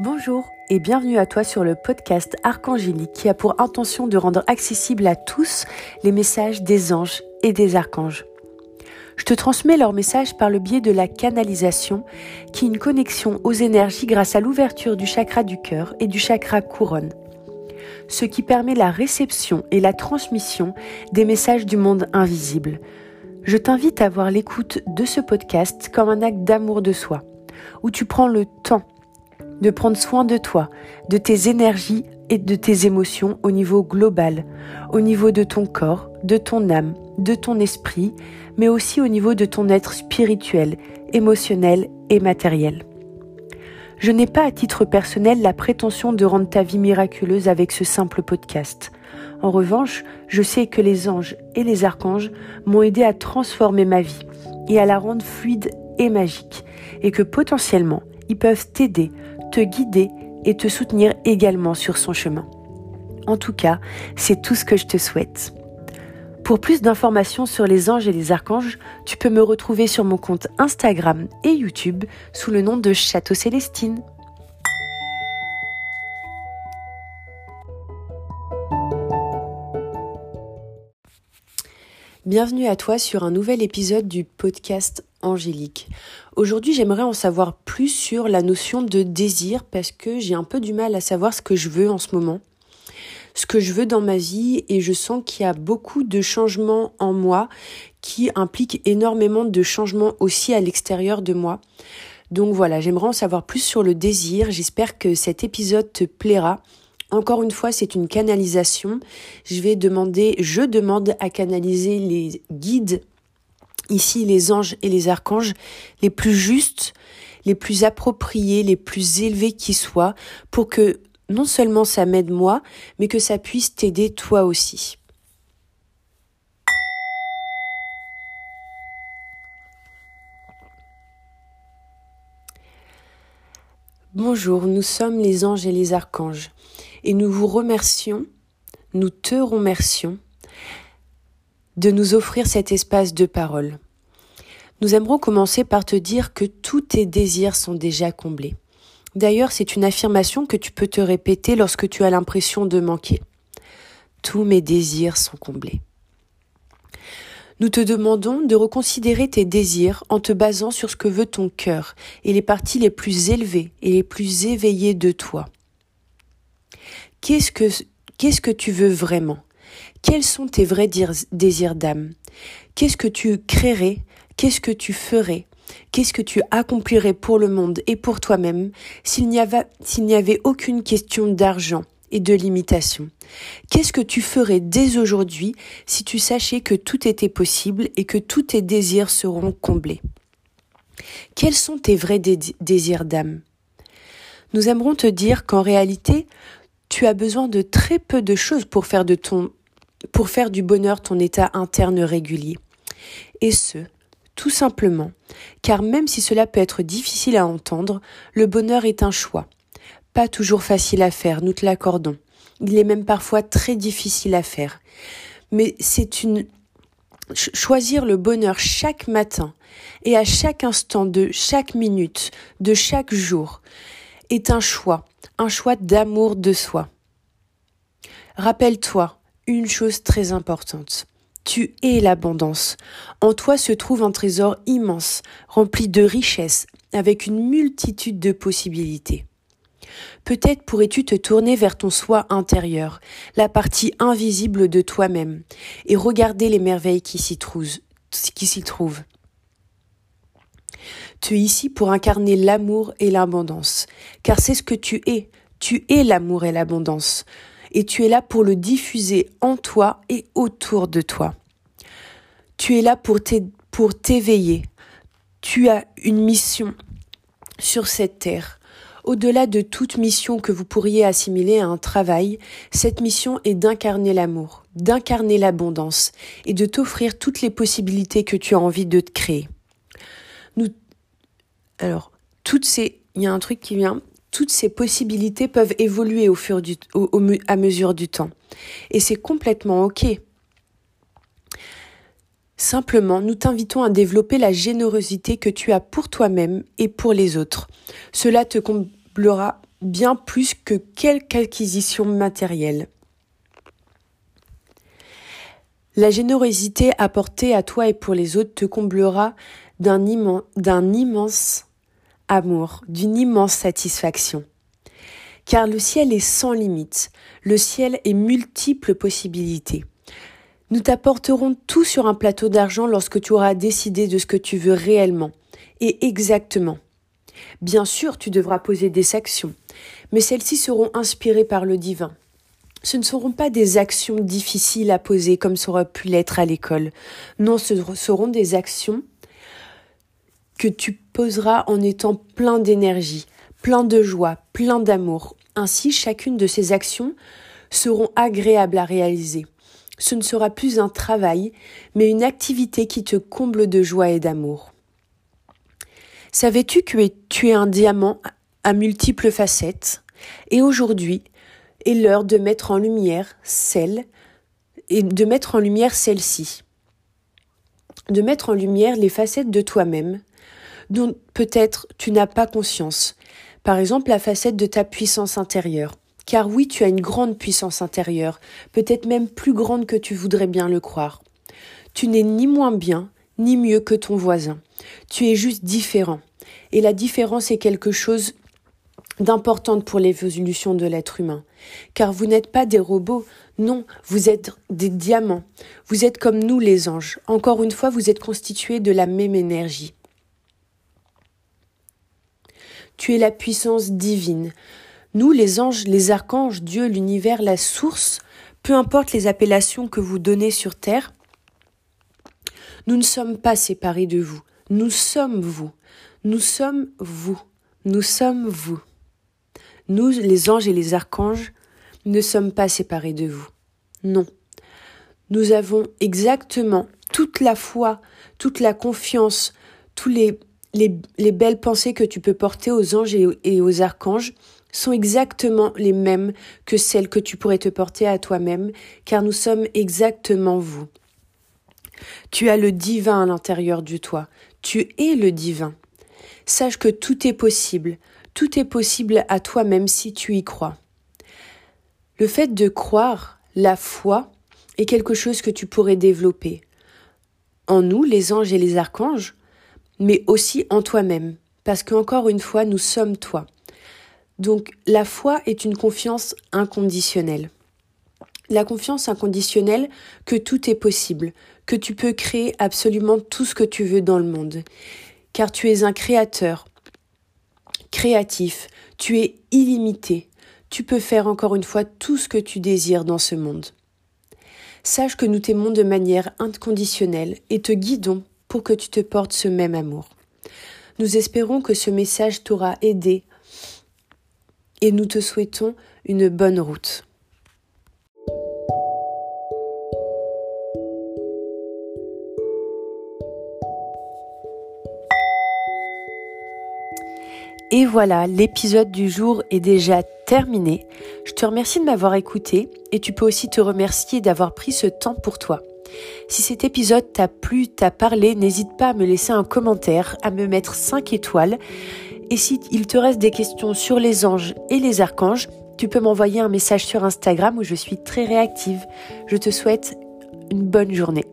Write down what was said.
Bonjour et bienvenue à toi sur le podcast Archangélique qui a pour intention de rendre accessible à tous les messages des anges et des archanges. Je te transmets leurs messages par le biais de la canalisation, qui est une connexion aux énergies grâce à l'ouverture du chakra du cœur et du chakra couronne, ce qui permet la réception et la transmission des messages du monde invisible. Je t'invite à voir l'écoute de ce podcast comme un acte d'amour de soi, où tu prends le temps de prendre soin de toi, de tes énergies et de tes émotions au niveau global, au niveau de ton corps, de ton âme, de ton esprit, mais aussi au niveau de ton être spirituel, émotionnel et matériel. Je n'ai pas à titre personnel la prétention de rendre ta vie miraculeuse avec ce simple podcast. En revanche, je sais que les anges et les archanges m'ont aidé à transformer ma vie et à la rendre fluide et magique, et que potentiellement, ils peuvent t'aider te guider et te soutenir également sur son chemin. En tout cas, c'est tout ce que je te souhaite. Pour plus d'informations sur les anges et les archanges, tu peux me retrouver sur mon compte Instagram et YouTube sous le nom de Château Célestine. Bienvenue à toi sur un nouvel épisode du podcast Angélique. Aujourd'hui, j'aimerais en savoir plus sur la notion de désir parce que j'ai un peu du mal à savoir ce que je veux en ce moment, ce que je veux dans ma vie et je sens qu'il y a beaucoup de changements en moi qui impliquent énormément de changements aussi à l'extérieur de moi. Donc voilà, j'aimerais en savoir plus sur le désir. J'espère que cet épisode te plaira. Encore une fois, c'est une canalisation. Je vais demander, je demande à canaliser les guides ici les anges et les archanges les plus justes, les plus appropriés, les plus élevés qui soient, pour que non seulement ça m'aide moi, mais que ça puisse t'aider toi aussi. Bonjour, nous sommes les anges et les archanges, et nous vous remercions, nous te remercions de nous offrir cet espace de parole. Nous aimerons commencer par te dire que tous tes désirs sont déjà comblés. D'ailleurs, c'est une affirmation que tu peux te répéter lorsque tu as l'impression de manquer. Tous mes désirs sont comblés. Nous te demandons de reconsidérer tes désirs en te basant sur ce que veut ton cœur et les parties les plus élevées et les plus éveillées de toi. Qu'est-ce que, qu'est-ce que tu veux vraiment? Quels sont tes vrais désirs d'âme? Qu'est-ce que tu créerais? Qu'est-ce que tu ferais? Qu'est-ce que tu accomplirais pour le monde et pour toi-même s'il n'y avait, aucune question d'argent et de limitation? Qu'est-ce que tu ferais dès aujourd'hui si tu sachais que tout était possible et que tous tes désirs seront comblés? Quels sont tes vrais désirs d'âme? Nous aimerons te dire qu'en réalité, tu as besoin de très peu de choses pour faire de ton pour faire du bonheur ton état interne régulier. Et ce, tout simplement, car même si cela peut être difficile à entendre, le bonheur est un choix. Pas toujours facile à faire, nous te l'accordons. Il est même parfois très difficile à faire. Mais c'est une choisir le bonheur chaque matin et à chaque instant de chaque minute, de chaque jour, est un choix, un choix d'amour de soi. Rappelle-toi, une chose très importante. Tu es l'abondance. En toi se trouve un trésor immense, rempli de richesses, avec une multitude de possibilités. Peut-être pourrais-tu te tourner vers ton soi intérieur, la partie invisible de toi-même, et regarder les merveilles qui s'y trouvent. Tu es ici pour incarner l'amour et l'abondance, car c'est ce que tu es. Tu es l'amour et l'abondance et tu es là pour le diffuser en toi et autour de toi. Tu es là pour t'éveiller. Tu as une mission sur cette terre. Au-delà de toute mission que vous pourriez assimiler à un travail, cette mission est d'incarner l'amour, d'incarner l'abondance et de t'offrir toutes les possibilités que tu as envie de te créer. Nous, alors, toutes ces, il y a un truc qui vient, toutes ces possibilités peuvent évoluer au fur du, à mesure du temps. Et c'est complètement OK. Simplement, nous t'invitons à développer la générosité que tu as pour toi-même et pour les autres. Cela te comblera bien plus que quelque acquisition matérielle. La générosité apportée à toi et pour les autres te comblera d'un immense amour, d'une immense satisfaction. Car le ciel est sans limite, le ciel est multiples possibilités. Nous t'apporterons tout sur un plateau d'argent lorsque tu auras décidé de ce que tu veux réellement et exactement. Bien sûr, tu devras poser des actions, mais celles-ci seront inspirées par le divin. Ce ne seront pas des actions difficiles à poser comme ça aurait pu l'être à l'école. Non, ce seront des actions que tu en étant plein d'énergie, plein de joie, plein d'amour. Ainsi, chacune de ces actions seront agréables à réaliser. Ce ne sera plus un travail, mais une activité qui te comble de joie et d'amour. Savais-tu que tu es un diamant à multiples facettes? Et aujourd'hui est l'heure de mettre en lumière celle et de mettre en lumière celle-ci. De mettre en lumière les facettes de toi-même dont peut-être tu n'as pas conscience. Par exemple, la facette de ta puissance intérieure. Car oui, tu as une grande puissance intérieure, peut-être même plus grande que tu voudrais bien le croire. Tu n'es ni moins bien, ni mieux que ton voisin. Tu es juste différent. Et la différence est quelque chose d'important pour l'évolution de l'être humain. Car vous n'êtes pas des robots, non, vous êtes des diamants. Vous êtes comme nous les anges. Encore une fois, vous êtes constitués de la même énergie. Tu es la puissance divine. Nous, les anges, les archanges, Dieu, l'univers, la source, peu importe les appellations que vous donnez sur Terre, nous ne sommes pas séparés de vous. Nous sommes vous. Nous sommes vous. Nous sommes vous. Nous, les anges et les archanges, ne sommes pas séparés de vous. Non. Nous avons exactement toute la foi, toute la confiance, tous les, les, belles pensées que tu peux porter aux anges et aux archanges sont exactement les mêmes que celles que tu pourrais te porter à toi-même, car nous sommes exactement vous. Tu as le divin à l'intérieur de toi. Tu es le divin. Sache que tout est possible. Tout est possible à toi-même si tu y crois. Le fait de croire, la foi, est quelque chose que tu pourrais développer. En nous, les anges et les archanges, mais aussi en toi-même. Parce qu'encore une fois, nous sommes toi. Donc la foi est une confiance inconditionnelle. La confiance inconditionnelle que tout est possible, que tu peux créer absolument tout ce que tu veux dans le monde. Car tu es un créateur, créatif, tu es illimité, tu peux faire encore une fois tout ce que tu désires dans ce monde. Sache que nous t'aimons de manière inconditionnelle et te guidons pour que tu te portes ce même amour. Nous espérons que ce message t'aura aidé et nous te souhaitons une bonne route. Et voilà, l'épisode du jour est déjà terminé. Je te remercie de m'avoir écouté et tu peux aussi te remercier d'avoir pris ce temps pour toi. Si cet épisode t'a plu, t'a parlé, n'hésite pas à me laisser un commentaire, à me mettre 5 étoiles. Et si il te reste des questions sur les anges et les archanges, tu peux m'envoyer un message sur Instagram où je suis très réactive. Je te souhaite une bonne journée.